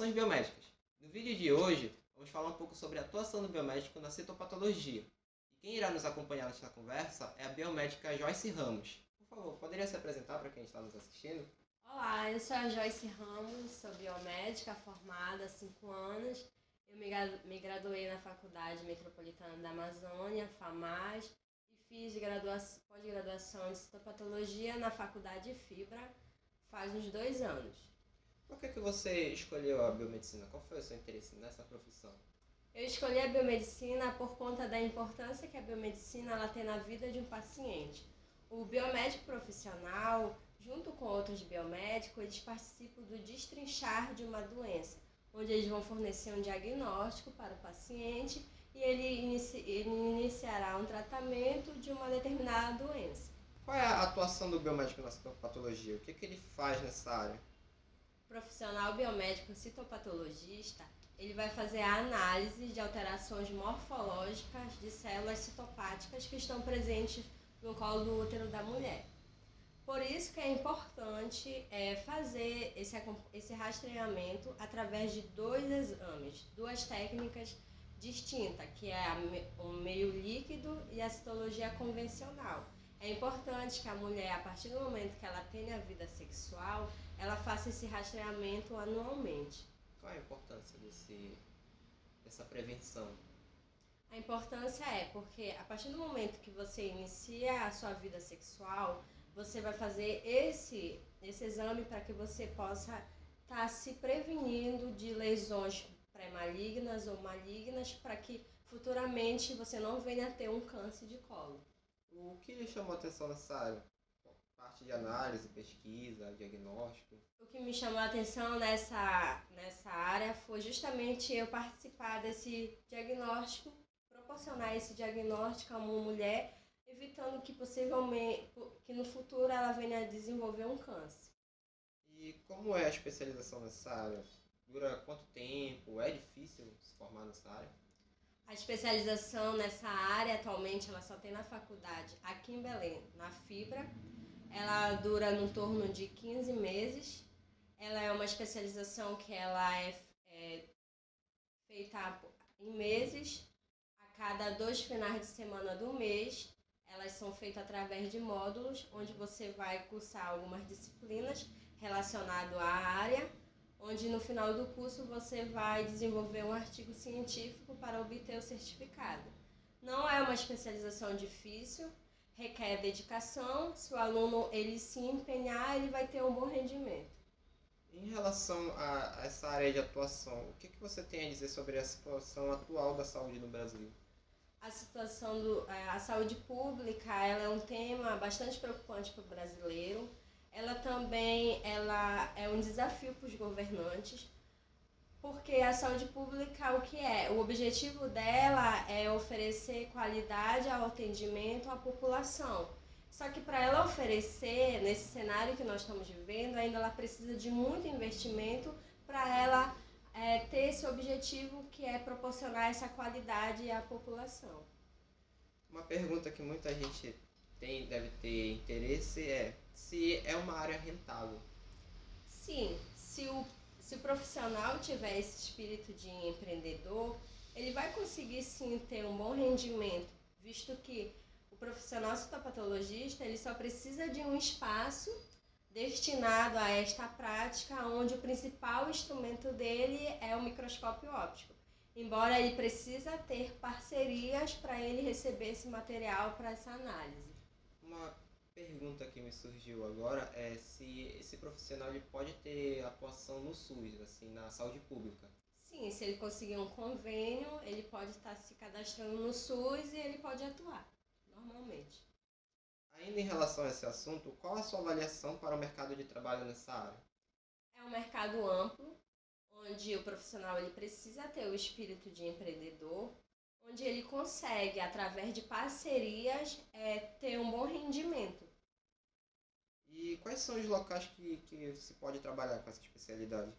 Inovações biomédicas. No vídeo de hoje, vamos falar um pouco sobre a atuação do biomédico na citopatologia. E quem irá nos acompanhar nesta conversa é a biomédica Joyce Ramos. Por favor, poderia se apresentar para quem está nos assistindo? Olá, eu sou a Joyce Ramos, sou biomédica formada há 5 anos. Eu me graduei na Faculdade Metropolitana da Amazônia, FAMAS, e fiz pós-graduação de citopatologia na Faculdade Fibra faz uns dois anos. Por que, que você escolheu a biomedicina? Qual foi o seu interesse nessa profissão? Eu escolhi a biomedicina por conta da importância que a biomedicina ela tem na vida de um paciente. O biomédico profissional, junto com outros biomédicos, eles participam do destrinchar de uma doença, onde eles vão fornecer um diagnóstico para o paciente e ele, inici ele iniciará um tratamento de uma determinada doença. Qual é a atuação do biomédico na patologia? O que, que ele faz nessa área? Profissional biomédico citopatologista, ele vai fazer a análise de alterações morfológicas de células citopáticas que estão presentes no colo do útero da mulher. Por isso que é importante é, fazer esse, esse rastreamento através de dois exames, duas técnicas distintas, que é o meio líquido e a citologia convencional. É importante que a mulher, a partir do momento que ela tenha vida sexual, ela faça esse rastreamento anualmente. Qual é a importância desse, dessa prevenção? A importância é porque a partir do momento que você inicia a sua vida sexual, você vai fazer esse, esse exame para que você possa estar tá se prevenindo de lesões pré-malignas ou malignas para que futuramente você não venha a ter um câncer de colo. O que lhe chamou a atenção nessa área? parte de análise, pesquisa, diagnóstico? O que me chamou a atenção nessa, nessa área foi justamente eu participar desse diagnóstico, proporcionar esse diagnóstico a uma mulher, evitando que possivelmente, que no futuro ela venha a desenvolver um câncer. E como é a especialização nessa área? Dura quanto tempo? É difícil se formar nessa área? A especialização nessa área atualmente ela só tem na faculdade aqui em Belém, na Fibra, ela dura no torno de 15 meses. Ela é uma especialização que ela é, é feita em meses. A cada dois finais de semana do mês, elas são feitas através de módulos, onde você vai cursar algumas disciplinas relacionadas à área, onde no final do curso você vai desenvolver um artigo científico para obter o certificado. Não é uma especialização difícil, requer dedicação. Se o aluno ele se empenhar, ele vai ter um bom rendimento. Em relação a essa área de atuação, o que, que você tem a dizer sobre a situação atual da saúde no Brasil? A situação do é, a saúde pública, ela é um tema bastante preocupante para o brasileiro. Ela também ela é um desafio para os governantes porque a saúde pública, o que é? O objetivo dela é oferecer qualidade ao atendimento à população. Só que para ela oferecer, nesse cenário que nós estamos vivendo, ainda ela precisa de muito investimento para ela é, ter esse objetivo que é proporcionar essa qualidade à população. Uma pergunta que muita gente tem, deve ter interesse é se é uma área rentável. Sim, se o se o profissional tiver esse espírito de empreendedor, ele vai conseguir sim ter um bom rendimento, visto que o profissional citopatologista ele só precisa de um espaço destinado a esta prática, onde o principal instrumento dele é o microscópio óptico. Embora ele precisa ter parcerias para ele receber esse material para essa análise. Uma pergunta que me surgiu agora é se esse profissional ele pode ter atuação no SUS, assim, na saúde pública. Sim, se ele conseguir um convênio, ele pode estar se cadastrando no SUS e ele pode atuar, normalmente. Ainda em relação a esse assunto, qual a sua avaliação para o mercado de trabalho nessa área? É um mercado amplo, onde o profissional ele precisa ter o espírito de empreendedor, onde ele consegue, através de parcerias, é, ter um bom rendimento. E quais são os locais que, que se pode trabalhar com essa especialidade?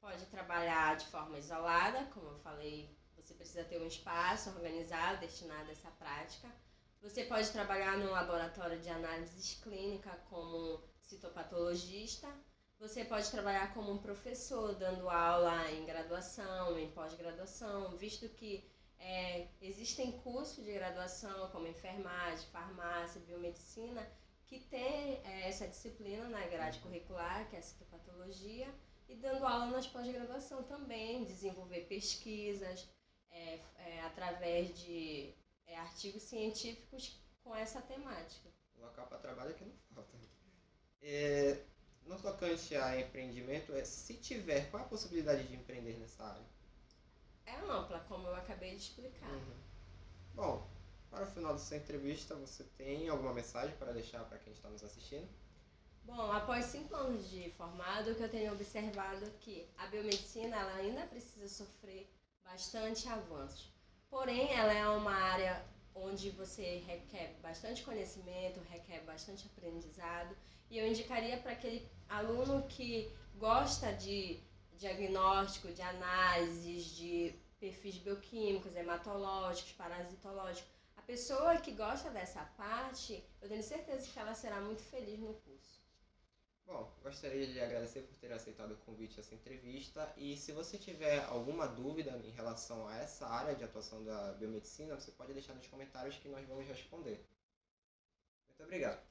Pode trabalhar de forma isolada, como eu falei, você precisa ter um espaço organizado destinado a essa prática. Você pode trabalhar no laboratório de análises clínica como citopatologista. Você pode trabalhar como um professor, dando aula em graduação, em pós-graduação, visto que é, existem cursos de graduação como enfermagem, farmácia, biomedicina, que tem é, essa disciplina na grade curricular, que é a citopatologia, e dando aula nas pós-graduação também, desenvolver pesquisas é, é, através de é, artigos científicos com essa temática. O para trabalho que não falta. É, no tocante a empreendimento, é, se tiver, qual a possibilidade de empreender nessa área? É ampla, como eu acabei de explicar. Uhum. Bom, para o final dessa entrevista, você tem alguma mensagem para deixar para quem está nos assistindo? Bom, após cinco anos de formado, o que eu tenho observado é que a biomedicina ela ainda precisa sofrer bastante avanços. Porém, ela é uma área onde você requer bastante conhecimento, requer bastante aprendizado, e eu indicaria para aquele aluno que gosta de diagnóstico, de análises, de perfis bioquímicos, hematológicos, parasitológicos. A pessoa que gosta dessa parte, eu tenho certeza que ela será muito feliz no curso. Bom, gostaria de agradecer por ter aceitado o convite a essa entrevista e se você tiver alguma dúvida em relação a essa área de atuação da biomedicina, você pode deixar nos comentários que nós vamos responder. Muito obrigado.